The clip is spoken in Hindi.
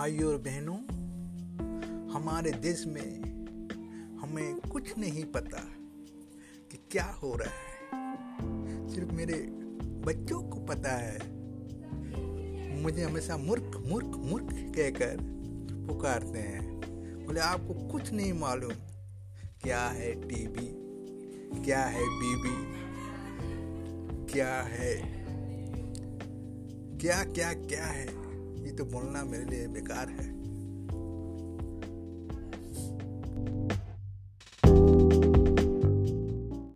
भाइयों और बहनों, हमारे देश में हमें कुछ नहीं पता कि क्या हो रहा है। सिर्फ़ मेरे बच्चों को पता है। मुझे हमेशा मूर्ख मूर्ख मूर्ख कहकर पुकारते हैं। बोले आपको कुछ नहीं मालूम क्या है टीबी, क्या है बीबी, क्या है, क्या क्या क्या है। ये तो बोलना मेरे लिए बेकार है।